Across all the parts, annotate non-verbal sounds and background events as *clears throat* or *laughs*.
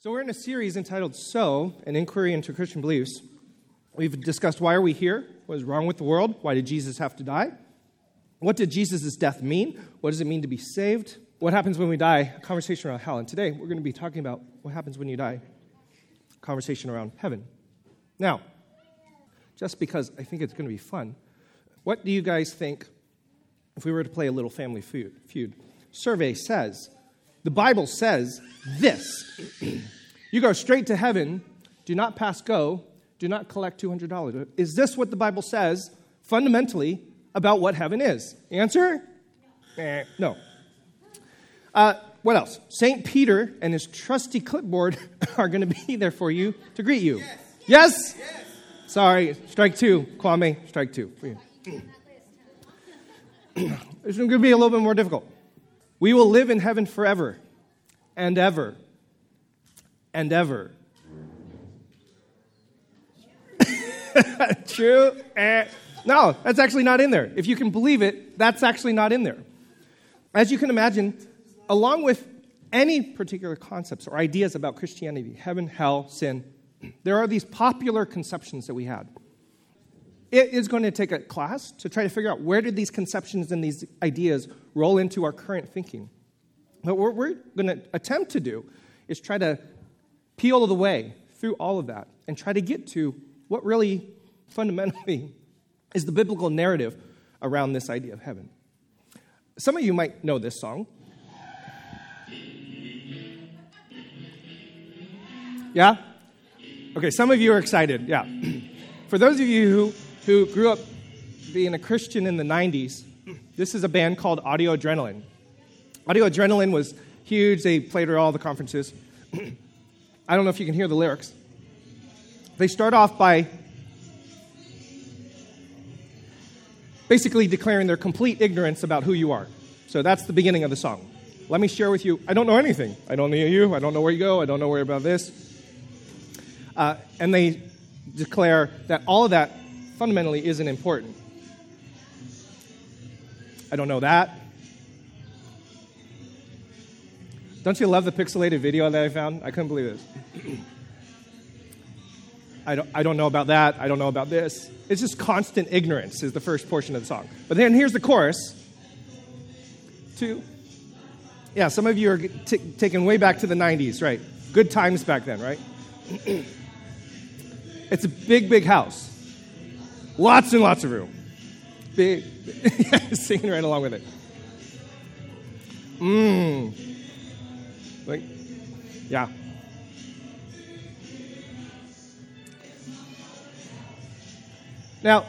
So, we're in a series entitled So, an inquiry into Christian beliefs. We've discussed why are we here? What is wrong with the world? Why did Jesus have to die? What did Jesus' death mean? What does it mean to be saved? What happens when we die? A conversation around hell. And today we're going to be talking about what happens when you die. A conversation around heaven. Now, just because I think it's going to be fun, what do you guys think if we were to play a little family feud? Survey says the Bible says this You go straight to heaven, do not pass go, do not collect $200. Is this what the Bible says fundamentally about what heaven is? Answer? Eh, no. Uh, what else? St. Peter and his trusty clipboard *laughs* are going to be there for you to greet you. Yes? yes? yes. Sorry, strike two. Kwame, strike two for you. it's going to be a little bit more difficult. We will live in heaven forever and ever and ever. *laughs* True? Eh. No, that's actually not in there. If you can believe it, that's actually not in there. As you can imagine, along with any particular concepts or ideas about Christianity, heaven, hell, sin, there are these popular conceptions that we had. It is going to take a class to try to figure out where did these conceptions and these ideas roll into our current thinking. But what we're going to attempt to do is try to peel the way through all of that and try to get to what really fundamentally *laughs* is the biblical narrative around this idea of heaven. Some of you might know this song. Yeah? Okay, some of you are excited. Yeah. *clears throat* For those of you who who grew up being a Christian in the 90s, this is a band called Audio Adrenaline. Audio Adrenaline was huge. They played at all the conferences. *clears throat* I don't know if you can hear the lyrics. They start off by basically declaring their complete ignorance about who you are. So that's the beginning of the song. Let me share with you I don't know anything. I don't know you. I don't know where you go. I don't know where about this. Uh, and they declare that all of that fundamentally isn't important. I don't know that. Don't you love the pixelated video that I found? I couldn't believe this. I don't, I don't know about that. I don't know about this. It's just constant ignorance, is the first portion of the song. But then here's the chorus. Two. Yeah, some of you are t- taken way back to the 90s, right? Good times back then, right? *clears throat* it's a big, big house. Lots and lots of room. Big, *laughs* singing right along with it. Mmm. Like, yeah. Now,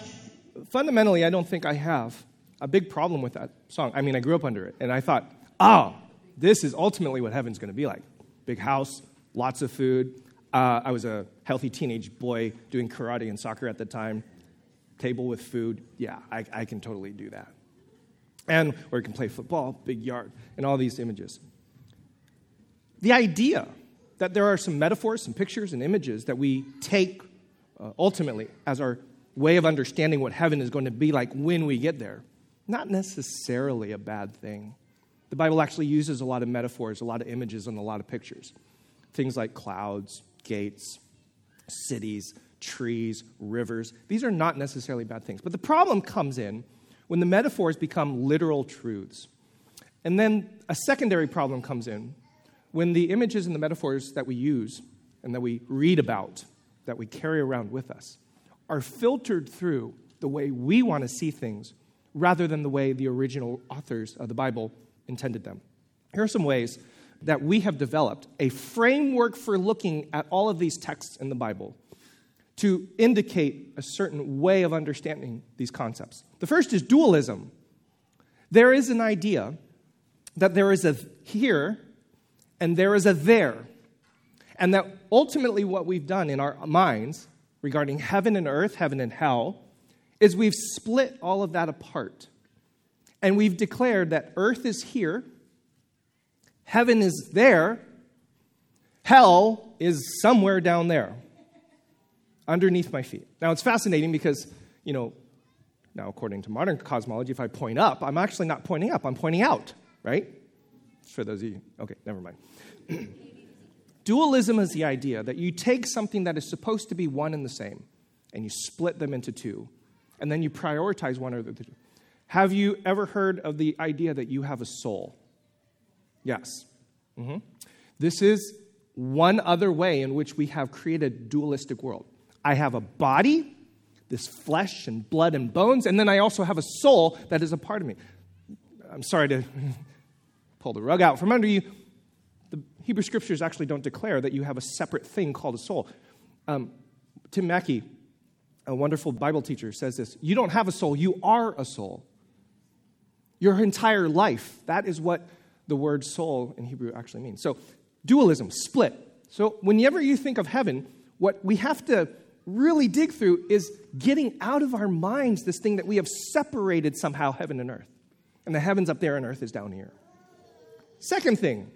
fundamentally, I don't think I have a big problem with that song. I mean, I grew up under it, and I thought, oh, this is ultimately what heaven's going to be like big house, lots of food. Uh, I was a healthy teenage boy doing karate and soccer at the time table with food, yeah, I, I can totally do that. And where you can play football, big yard, and all these images. The idea that there are some metaphors, some pictures, and images that we take uh, ultimately as our way of understanding what heaven is going to be like when we get there, not necessarily a bad thing. The Bible actually uses a lot of metaphors, a lot of images, and a lot of pictures. Things like clouds, gates, cities, trees, rivers. These are not necessarily bad things. But the problem comes in when the metaphors become literal truths. And then a secondary problem comes in when the images and the metaphors that we use and that we read about, that we carry around with us, are filtered through the way we want to see things rather than the way the original authors of the Bible intended them. Here are some ways that we have developed a framework for looking at all of these texts in the Bible to indicate a certain way of understanding these concepts. The first is dualism. There is an idea that there is a here and there is a there. And that ultimately, what we've done in our minds regarding heaven and earth, heaven and hell, is we've split all of that apart. And we've declared that earth is here, heaven is there, hell is somewhere down there underneath my feet. Now, it's fascinating because, you know, now according to modern cosmology, if I point up, I'm actually not pointing up, I'm pointing out, right? For those of you, okay, never mind. *clears throat* Dualism is the idea that you take something that is supposed to be one and the same and you split them into two, and then you prioritize one or the other. Have you ever heard of the idea that you have a soul? Yes. Mm-hmm. This is one other way in which we have created dualistic world. I have a body, this flesh and blood and bones, and then I also have a soul that is a part of me. I'm sorry to *laughs* pull the rug out from under you. The Hebrew scriptures actually don't declare that you have a separate thing called a soul. Um, Tim Mackie, a wonderful Bible teacher, says this You don't have a soul, you are a soul. Your entire life, that is what the word soul in Hebrew actually means. So, dualism, split. So, whenever you think of heaven, what we have to really dig through is getting out of our minds this thing that we have separated somehow heaven and earth. And the heavens up there and earth is down here. Second thing,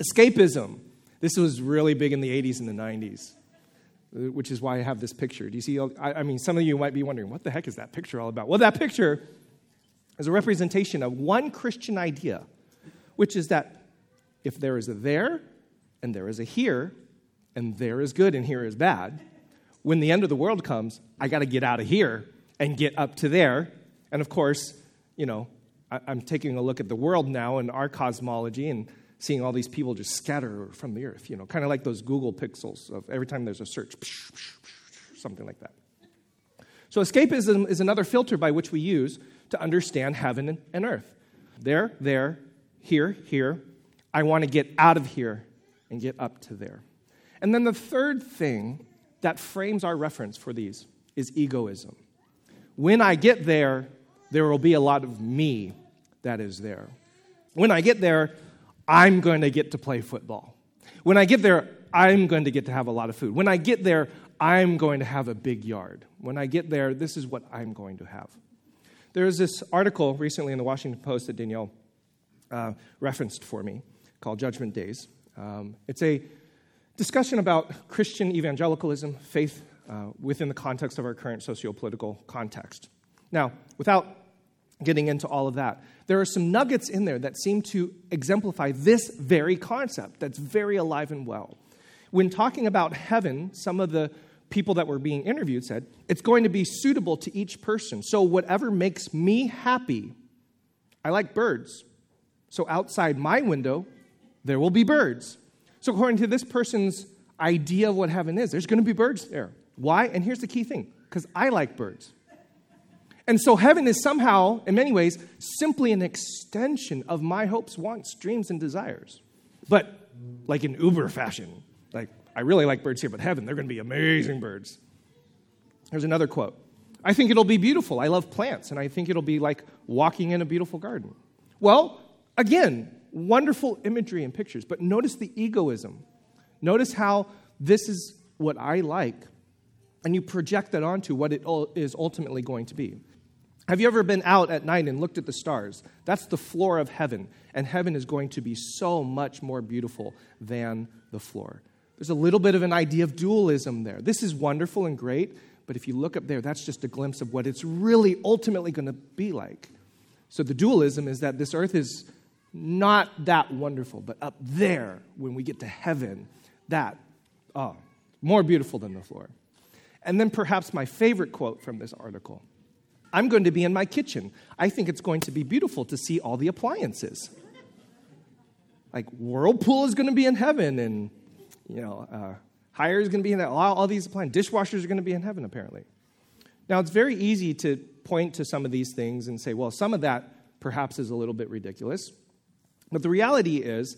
escapism. This was really big in the 80s and the 90s, which is why I have this picture. Do you see? I, mean, some of you might be wondering, what the heck is that picture all about? Well, that picture is a representation of one Christian idea, which is that if there is a there and there is a here, and there is good and here is bad, when the end of the world comes, I got to get out of here and get up to there. And of course, you know, I, am taking a look at the world now and our cosmology and seeing all these people just scatter from the earth, you know, kind of like those Google pixels of every time there's a search, something like that. So, escapism is another filter by which we use to understand heaven and earth. There, there, here, here. I want to get out of here and get up to there. And then the third thing that frames our reference for these is egoism. When I get there, there will be a lot of me that is there. When I get there, I'm going to get to play football. When I get there, I'm going to get to have a lot of food. When I get there, I'm going to have a big yard. When I get there, this is what I'm going to have. There was this article recently in the Washington Post that Danielle uh, referenced for me called Judgment Days. Um, it's a discussion about Christian evangelicalism, faith uh, within the context of our current socio-political context. Now, without getting into all of that, there are some nuggets in there that seem to exemplify this very concept that's very alive and well. When talking about heaven, some of the people that were being interviewed said, it's going to be suitable to each person. So, whatever makes me happy, I like birds. So, outside my window, there will be birds. So, according to this person's idea of what heaven is, there's going to be birds there. Why? And here's the key thing because I like birds. And so, heaven is somehow, in many ways, simply an extension of my hopes, wants, dreams, and desires. But like in Uber fashion. Like, I really like birds here, but heaven, they're going to be amazing birds. Here's another quote I think it'll be beautiful. I love plants, and I think it'll be like walking in a beautiful garden. Well, again, wonderful imagery and pictures, but notice the egoism. Notice how this is what I like, and you project that onto what it is ultimately going to be. Have you ever been out at night and looked at the stars? That's the floor of heaven, and heaven is going to be so much more beautiful than the floor. There's a little bit of an idea of dualism there. This is wonderful and great, but if you look up there, that's just a glimpse of what it's really ultimately going to be like. So the dualism is that this earth is not that wonderful, but up there, when we get to heaven, that, oh, more beautiful than the floor. And then perhaps my favorite quote from this article I'm going to be in my kitchen. I think it's going to be beautiful to see all the appliances. Like Whirlpool is going to be in heaven, and, you know, uh, Haier is going to be in that. All, all these appliances, dishwashers are going to be in heaven, apparently. Now, it's very easy to point to some of these things and say, well, some of that perhaps is a little bit ridiculous. But the reality is,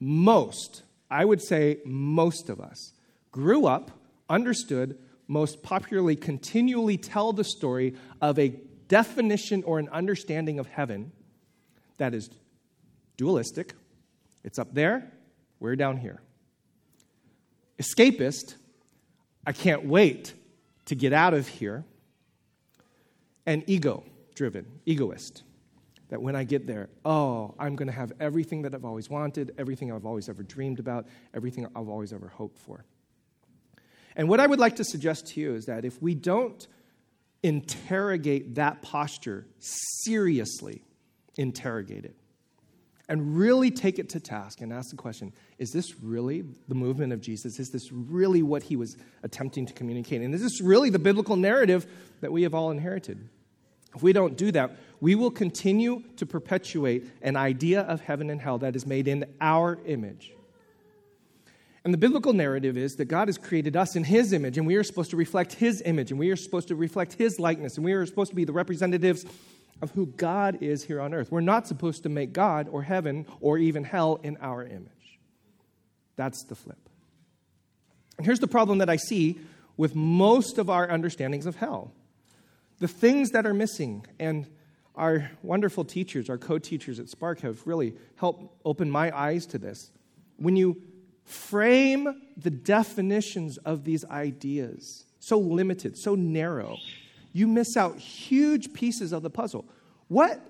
most, I would say most of us, grew up, understood, most popularly continually tell the story of a definition or an understanding of heaven that is dualistic. It's up there, we're down here. Escapist, I can't wait to get out of here. And ego driven, egoist that when I get there, oh, I'm going to have everything that I've always wanted, everything I've always ever dreamed about, everything I've always ever hoped for. And what I would like to suggest to you is that if we don't interrogate that posture seriously, interrogate it, and really take it to task and ask the question is this really the movement of Jesus? Is this really what he was attempting to communicate? And is this really the biblical narrative that we have all inherited? If we don't do that, we will continue to perpetuate an idea of heaven and hell that is made in our image. And the biblical narrative is that God has created us in His image, and we are supposed to reflect His image, and we are supposed to reflect His likeness, and we are supposed to be the representatives of who God is here on earth. We're not supposed to make God or heaven or even hell in our image. That's the flip. And here's the problem that I see with most of our understandings of hell the things that are missing. And our wonderful teachers, our co teachers at Spark, have really helped open my eyes to this. When you frame the definitions of these ideas so limited, so narrow, you miss out huge pieces of the puzzle. What,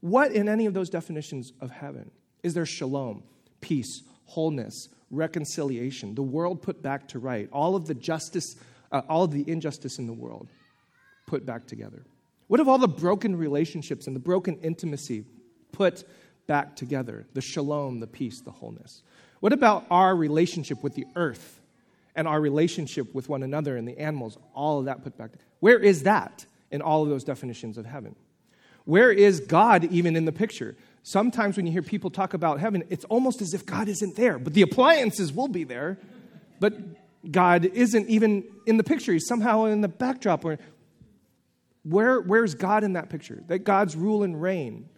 what in any of those definitions of heaven is there shalom, peace, wholeness, reconciliation, the world put back to right, all of the justice, uh, all of the injustice in the world put back together? What of all the broken relationships and the broken intimacy put back together? The shalom, the peace, the wholeness. What about our relationship with the earth and our relationship with one another and the animals? All of that put back. Where is that in all of those definitions of heaven? Where is God even in the picture? Sometimes when you hear people talk about heaven, it's almost as if God isn't there, but the appliances will be there. But God isn't even in the picture. He's somehow in the backdrop. Where, where, where's God in that picture? That God's rule and reign.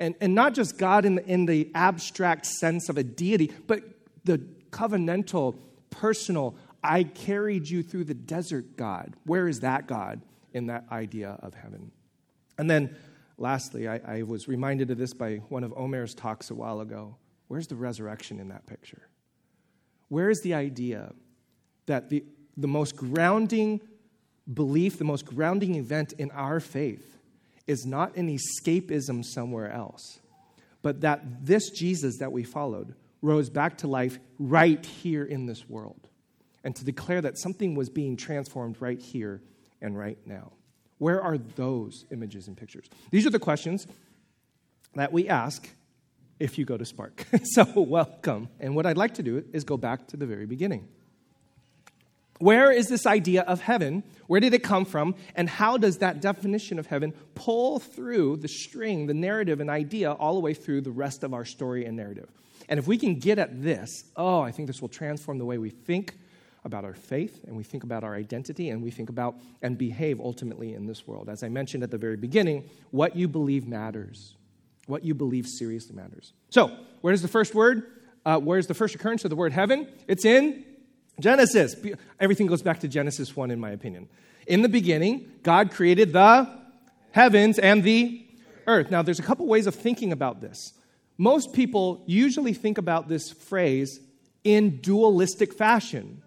And, and not just God in the, in the abstract sense of a deity, but the covenantal, personal, I carried you through the desert God. Where is that God in that idea of heaven? And then lastly, I, I was reminded of this by one of Omer's talks a while ago. Where's the resurrection in that picture? Where is the idea that the, the most grounding belief, the most grounding event in our faith is not an escapism somewhere else, but that this Jesus that we followed rose back to life right here in this world, and to declare that something was being transformed right here and right now. Where are those images and pictures? These are the questions that we ask if you go to Spark. *laughs* so, welcome. And what I'd like to do is go back to the very beginning. Where is this idea of heaven? Where did it come from? And how does that definition of heaven pull through the string, the narrative, and idea all the way through the rest of our story and narrative? And if we can get at this, oh, I think this will transform the way we think about our faith and we think about our identity and we think about and behave ultimately in this world. As I mentioned at the very beginning, what you believe matters. What you believe seriously matters. So, where's the first word? Uh, where's the first occurrence of the word heaven? It's in Genesis. Everything goes back to Genesis 1, in my opinion. In the beginning, God created the heavens and the earth. Now, there's a couple ways of thinking about this. Most people usually think about this phrase in dualistic fashion.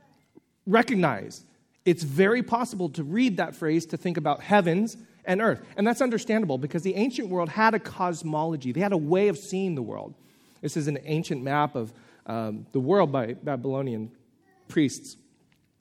Recognize it's very possible to read that phrase to think about heavens and earth. And that's understandable because the ancient world had a cosmology, they had a way of seeing the world. This is an ancient map of um, the world by Babylonian priests.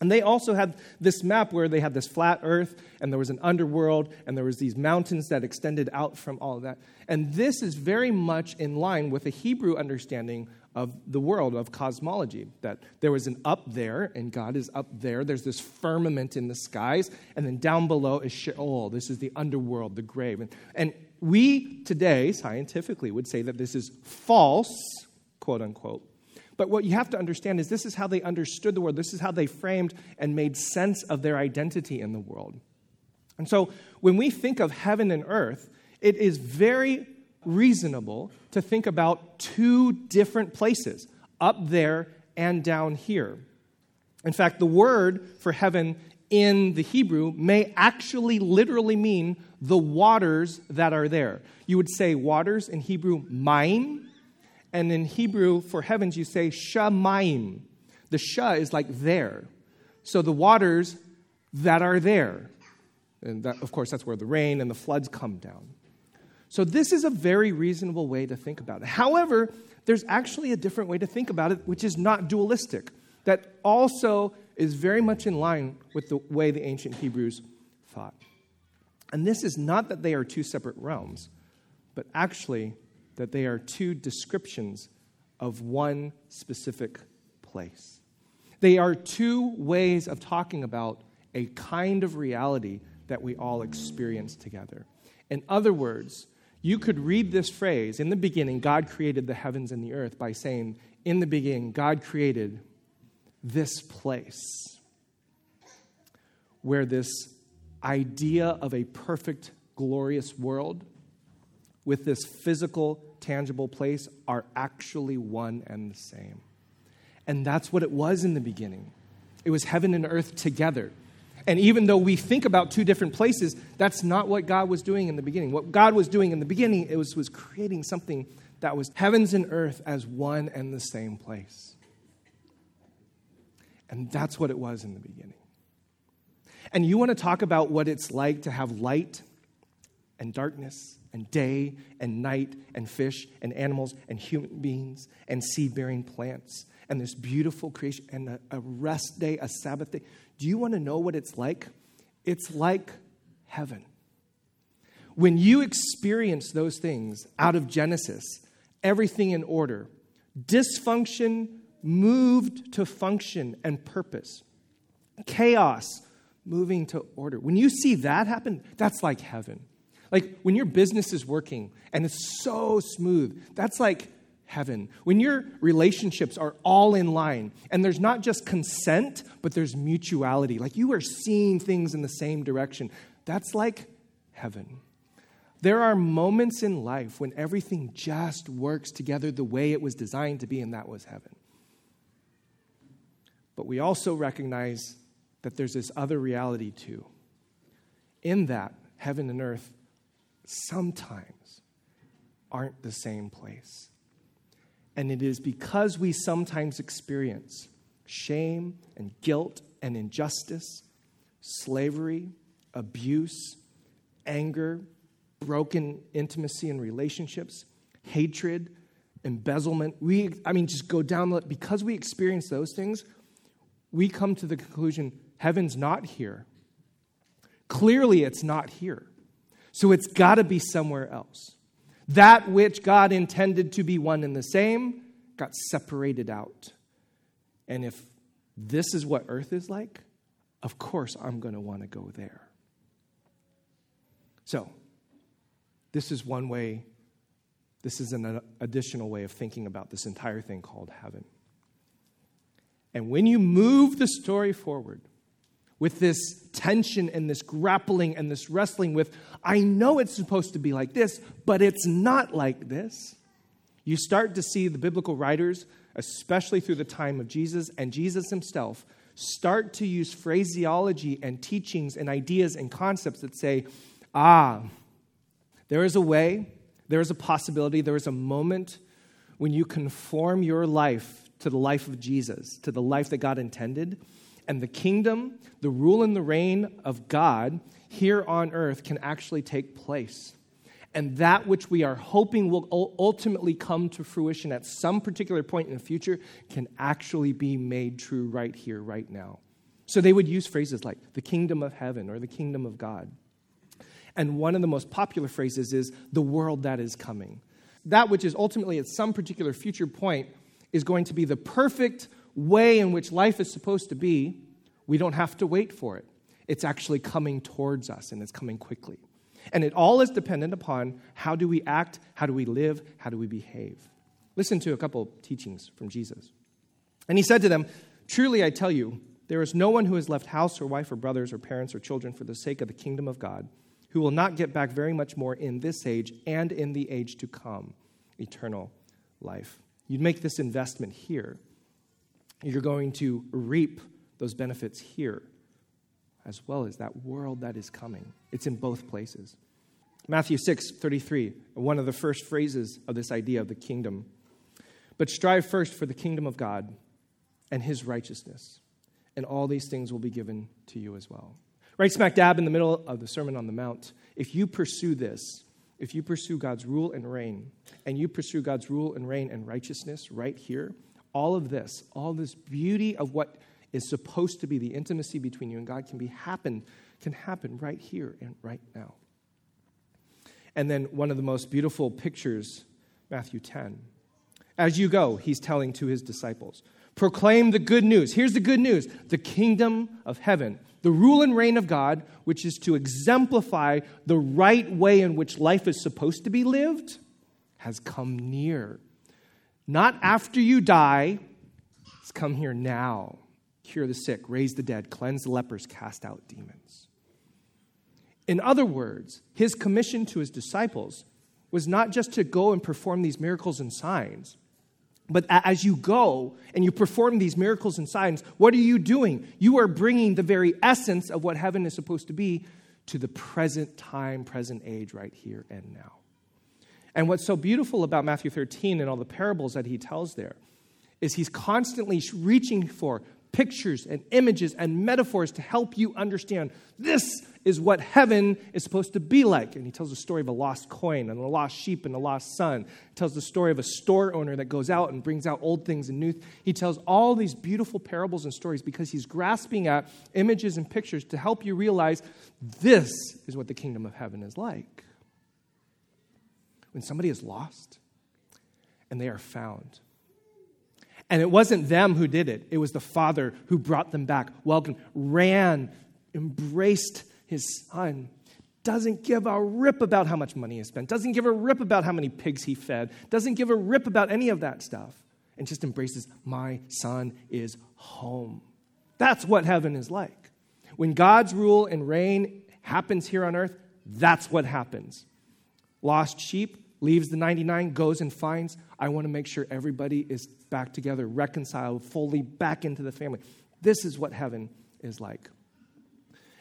And they also had this map where they had this flat earth, and there was an underworld, and there was these mountains that extended out from all of that. And this is very much in line with a Hebrew understanding of the world, of cosmology, that there was an up there, and God is up there. There's this firmament in the skies, and then down below is Sheol. This is the underworld, the grave. And, and we today, scientifically, would say that this is false, quote unquote but what you have to understand is this is how they understood the world. This is how they framed and made sense of their identity in the world. And so when we think of heaven and earth, it is very reasonable to think about two different places, up there and down here. In fact, the word for heaven in the Hebrew may actually literally mean the waters that are there. You would say waters in Hebrew, mayim, and in Hebrew, for heavens, you say shamayim. The sha is like there. So the waters that are there. And that, of course, that's where the rain and the floods come down. So this is a very reasonable way to think about it. However, there's actually a different way to think about it, which is not dualistic, that also is very much in line with the way the ancient Hebrews thought. And this is not that they are two separate realms, but actually that they are two descriptions of one specific place. They are two ways of talking about a kind of reality that we all experience together. In other words, you could read this phrase, in the beginning, God created the heavens and the earth, by saying, in the beginning, God created this place where this idea of a perfect, glorious world with this physical, tangible place are actually one and the same. And that's what it was in the beginning. It was heaven and earth together. And even though we think about two different places, that's not what God was doing in the beginning. What God was doing in the beginning it was, was creating something that was heavens and earth as one and the same place. And that's what it was in the beginning. And you want to talk about what it's like to have light and darkness and day and night and fish and animals and human beings and seed bearing plants and this beautiful creation and a, a, rest day, a Sabbath day. Do you want to know what it's like? It's like heaven. When you experience those things out of Genesis, everything in order, dysfunction moved to function and purpose, chaos moving to order. When you see that happen, that's like heaven. Like when your business is working and it's so smooth, that's like heaven. When your relationships are all in line and there's not just consent, but there's mutuality, like you are seeing things in the same direction, that's like heaven. There are moments in life when everything just works together the way it was designed to be, and that was heaven. But we also recognize that there's this other reality too. In that, heaven and earth sometimes aren't the same place. And it is because we sometimes experience shame and guilt and injustice, slavery, abuse, anger, broken intimacy and relationships, hatred, embezzlement. We, I mean, just go down the, because we experience those things, we come to the conclusion heaven's not here. Clearly, it's not here. So it's got to be somewhere else. That which God intended to be one and the same got separated out. And if this is what earth is like, of course I'm going to want to go there. So, this is one way, this is an additional way of thinking about this entire thing called heaven. And when you move the story forward, with this tension and this grappling and this wrestling with, I know it's supposed to be like this, but it's not like this. You start to see the biblical writers, especially through the time of Jesus and Jesus himself, start to use phraseology and teachings and ideas and concepts that say, ah, there is a way, there is a possibility, there is a moment when you conform your life to the life of Jesus, to the life that God intended and the kingdom, the rule and the reign of God here on earth can actually take place. And that which we are hoping will ultimately come to fruition at some particular point in the future can actually be made true right here, right now. So they would use phrases like the kingdom of heaven or the kingdom of God. And one of the most popular phrases is the world that is coming. That which is ultimately at some particular future point is going to be the perfect way in which life is supposed to be, we don't have to wait for it. It's actually coming towards us and it's coming quickly. And it all is dependent upon how do we act, how do we live, how do we behave. Listen to a couple teachings from Jesus. And he said to them, Truly I tell you, there is no one who has left house or wife or brothers or parents or children for the sake of the kingdom of God who will not get back very much more in this age and in the age to come eternal life. You'd make this investment here you're going to reap those benefits here as well as that world that is coming. It's in both places. Matthew 6, 33, one of the first phrases of this idea of the kingdom. But strive first for the kingdom of God and his righteousness, and all these things will be given to you as well. Right smack dab in the middle of the Sermon on the Mount, if you pursue this, if you pursue God's rule and reign, and you pursue God's rule and reign and righteousness right here, all of this, all this beauty of what is supposed to be the intimacy between you and God can be happen, can happen right here and right now. And then one of the most beautiful pictures Matthew 10. As you go, he's telling to his disciples, proclaim the good news. Here's the good news the kingdom of heaven, the rule and reign of God, which is to exemplify the right way in which life is supposed to be lived, has come near. Not after you die, it's come here now. Cure the sick, raise the dead, cleanse the lepers, cast out demons. In other words, his commission to his disciples was not just to go and perform these miracles and signs, but as you go and you perform these miracles and signs, what are you doing? You are bringing the very essence of what heaven is supposed to be to the present time, present age, right here and now. And what's so beautiful about Matthew 13 and all the parables that he tells there is he's constantly reaching for pictures and images and metaphors to help you understand this is what heaven is supposed to be like. And he tells the story of a lost coin and a lost sheep and a lost son. He tells the story of a store owner that goes out and brings out old things and new. He tells all these beautiful parables and stories because he's grasping at images and pictures to help you realize this is what the kingdom of heaven is like. When somebody is lost and they are found, and it wasn't them who did it, it was the Father who brought them back, welcomed, ran, embraced his son. Doesn't give a rip about how much money he spent, doesn't give a rip about how many pigs he fed, doesn't give a rip about any of that stuff, and just embraces, My son is home. That's what heaven is like. When God's rule and reign happens here on earth, that's what happens. Lost sheep leaves the 99, goes and finds. I want to make sure everybody is back together, reconciled, fully back into the family. This is what heaven is like.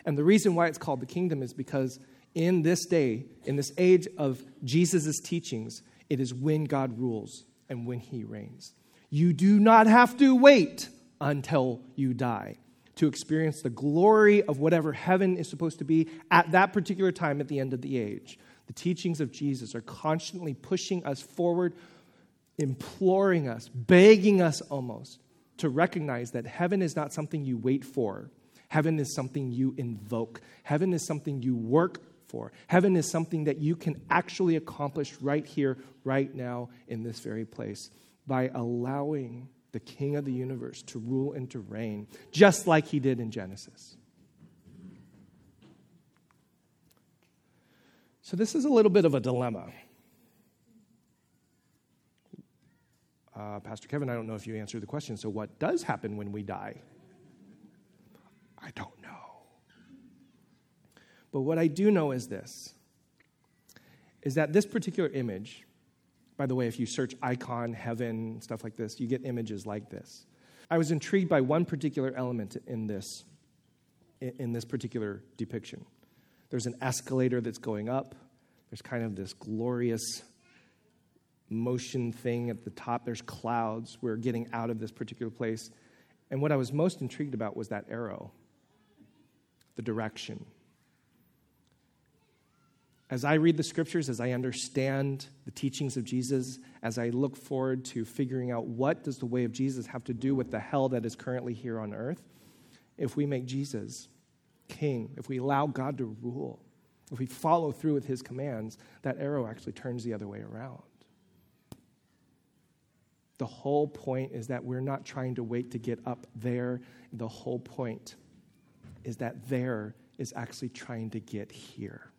And the reason why it's called the kingdom is because in this day, in this age of Jesus' teachings, it is when God rules and when he reigns. You do not have to wait until you die to experience the glory of whatever heaven is supposed to be at that particular time at the end of the age. The teachings of Jesus are constantly pushing us forward, imploring us, begging us almost to recognize that heaven is not something you wait for. Heaven is something you invoke. Heaven is something you work for. Heaven is something that you can actually accomplish right here, right now, in this very place by allowing the King of the universe to rule and to reign, just like he did in Genesis. So, this is a little bit of a dilemma. Uh, Pastor Kevin, I don't know if you answered the question. So, what does happen when we die? I don't know. But what I do know is this is that this particular image, by the way, if you search icon, heaven, stuff like this, you get images like this. I was intrigued by one particular element in this, in this particular depiction. There's an escalator that's going up. There's kind of this glorious motion thing at the top. There's clouds. We're getting out of this particular place. And what I was most intrigued about was that arrow, the direction. As I read the scriptures, as I understand the teachings of Jesus, as I look forward to figuring out what does the way of Jesus have to do with the hell that is currently here on earth, if we make Jesus king, if we allow God to rule, if we follow through with his commands, that arrow actually turns the other way around. The whole point is that we're not trying to wait to get up there. The whole point is that there is actually trying to get here.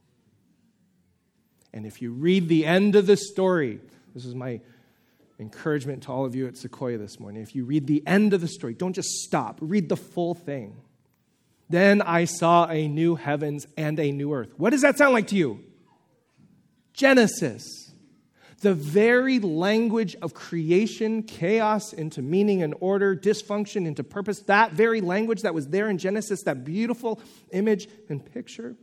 And if you read the end of the story, this is my encouragement to all of you at Sequoia this morning. If you read the end of the story, don't just stop, read the full thing. Then I saw a new heavens and a new earth. What does that sound like to you? Genesis. The very language of creation, chaos into meaning and order, dysfunction into purpose, that very language that was there in Genesis, that beautiful image and picture,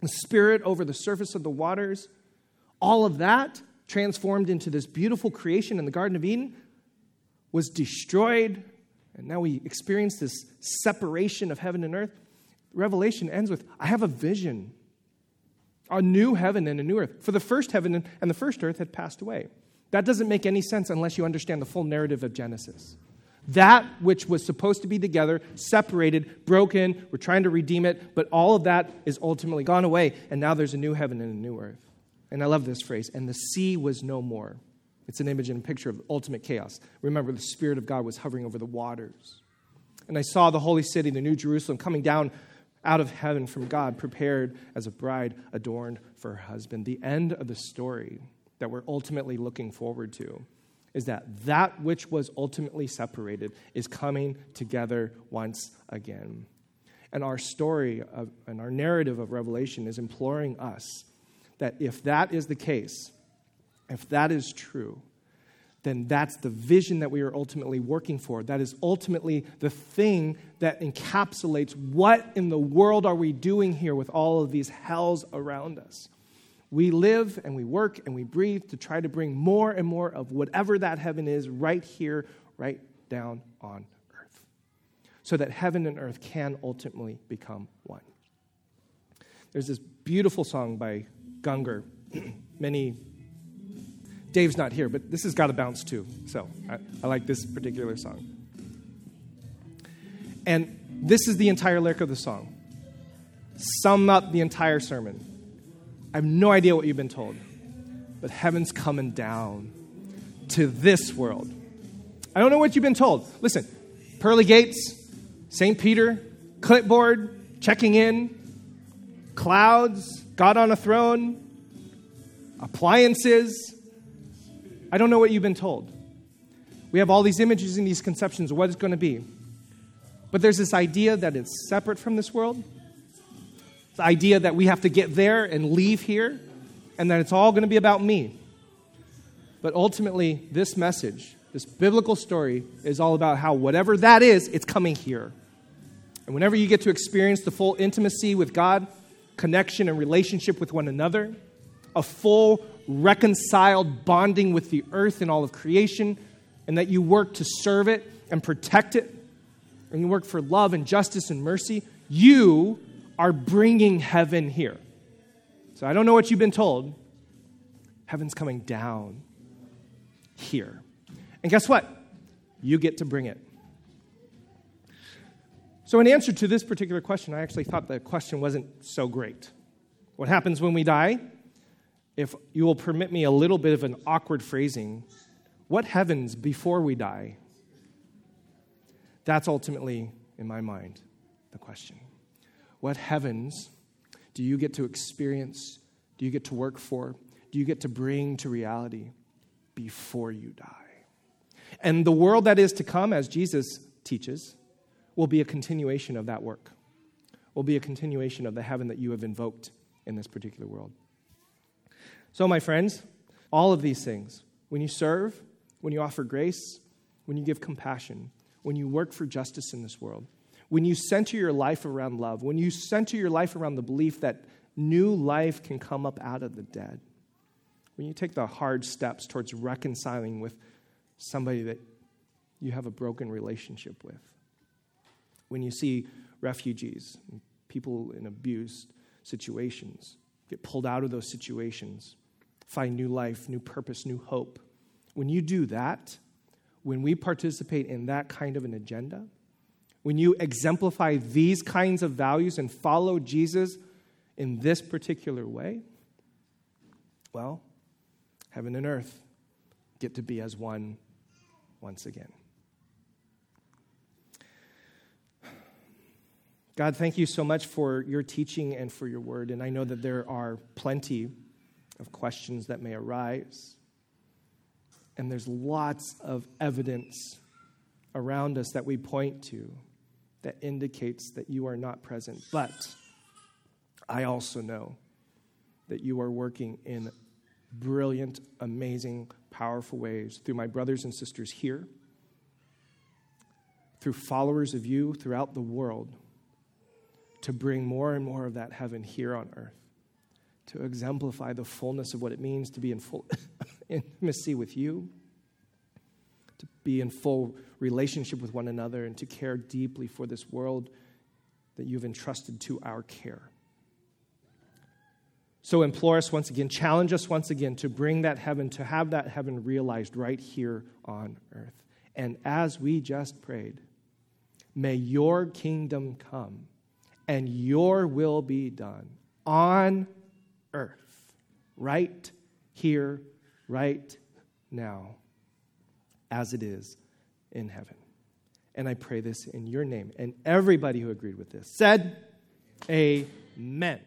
the spirit over the surface of the waters, all of that transformed into this beautiful creation in the Garden of Eden was destroyed and now we experience this separation of heaven and earth. Revelation ends with I have a vision, a new heaven and a new earth. For the first heaven and the first earth had passed away. That doesn't make any sense unless you understand the full narrative of Genesis. That which was supposed to be together, separated, broken, we're trying to redeem it, but all of that is ultimately gone away, and now there's a new heaven and a new earth. And I love this phrase, and the sea was no more. It's an image and a picture of ultimate chaos. Remember, the Spirit of God was hovering over the waters. And I saw the holy city, the New Jerusalem, coming down out of heaven from God, prepared as a bride adorned for her husband. The end of the story that we're ultimately looking forward to is that that which was ultimately separated is coming together once again. And our story of, and our narrative of Revelation is imploring us that if that is the case, if that is true, then that's the vision that we are ultimately working for. That is ultimately the thing that encapsulates what in the world are we doing here with all of these hells around us. We live and we work and we breathe to try to bring more and more of whatever that heaven is right here, right down on earth, so that heaven and earth can ultimately become one. There's this beautiful song by Gungor. *clears throat* Many Dave's not here, but this has got to bounce too. So I, I like this particular song. And this is the entire lyric of the song. Sum up the entire sermon. I have no idea what you've been told, but heaven's coming down to this world. I don't know what you've been told. Listen, pearly gates, St. Peter, clipboard, checking in, clouds, God on a throne, appliances, I don't know what you've been told. We have all these images and these conceptions of what it's going to be. But there's this idea that it's separate from this world. The idea that we have to get there and leave here, and that it's all going to be about me. But ultimately, this message, this biblical story, is all about how whatever that is, it's coming here. And whenever you get to experience the full intimacy with God, connection and relationship with one another, a full reconciled bonding with the earth and all of creation, and that you work to serve it and protect it, and you work for love and justice and mercy, you are bringing heaven here. So I don't know what you've been told. Heaven's coming down here. And guess what? You get to bring it. So, in answer to this particular question, I actually thought the question wasn't so great. What happens when we die? If you will permit me a little bit of an awkward phrasing, what heavens before we die? That's ultimately, in my mind, the question. What heavens do you get to experience? Do you get to work for? Do you get to bring to reality before you die? And the world that is to come, as Jesus teaches, will be a continuation of that work, will be a continuation of the heaven that you have invoked in this particular world. So, my friends, all of these things, when you serve, when you offer grace, when you give compassion, when you work for justice in this world, when you center your life around love, when you center your life around the belief that new life can come up out of the dead, when you take the hard steps towards reconciling with somebody that you have a broken relationship with, when you see refugees, people in abused situations, get pulled out of those situations, find new life, new purpose, new hope. When you do that, when we participate in that kind of an agenda, when you exemplify these kinds of values and follow Jesus in this particular way, well, heaven and earth get to be as one once again. God, thank you so much for your teaching and for your word. And I know that there are plenty of questions that may arise. And there's lots of evidence around us that we point to that indicates that you are not present. But I also know that you are working in brilliant, amazing, powerful ways through my brothers and sisters here, through followers of you throughout the world, to bring more and more of that heaven here on earth to exemplify the fullness of what it means to be in full *laughs* intimacy with you, to be in full relationship with one another, and to care deeply for this world that you've entrusted to our care. So implore us once again, challenge us once again to bring that heaven, to have that heaven realized right here on earth. And as we just prayed, may your kingdom come and your will be done on earth, right here, right now as it is in heaven. And I pray this in your name. And everybody who agreed with this said, Amen.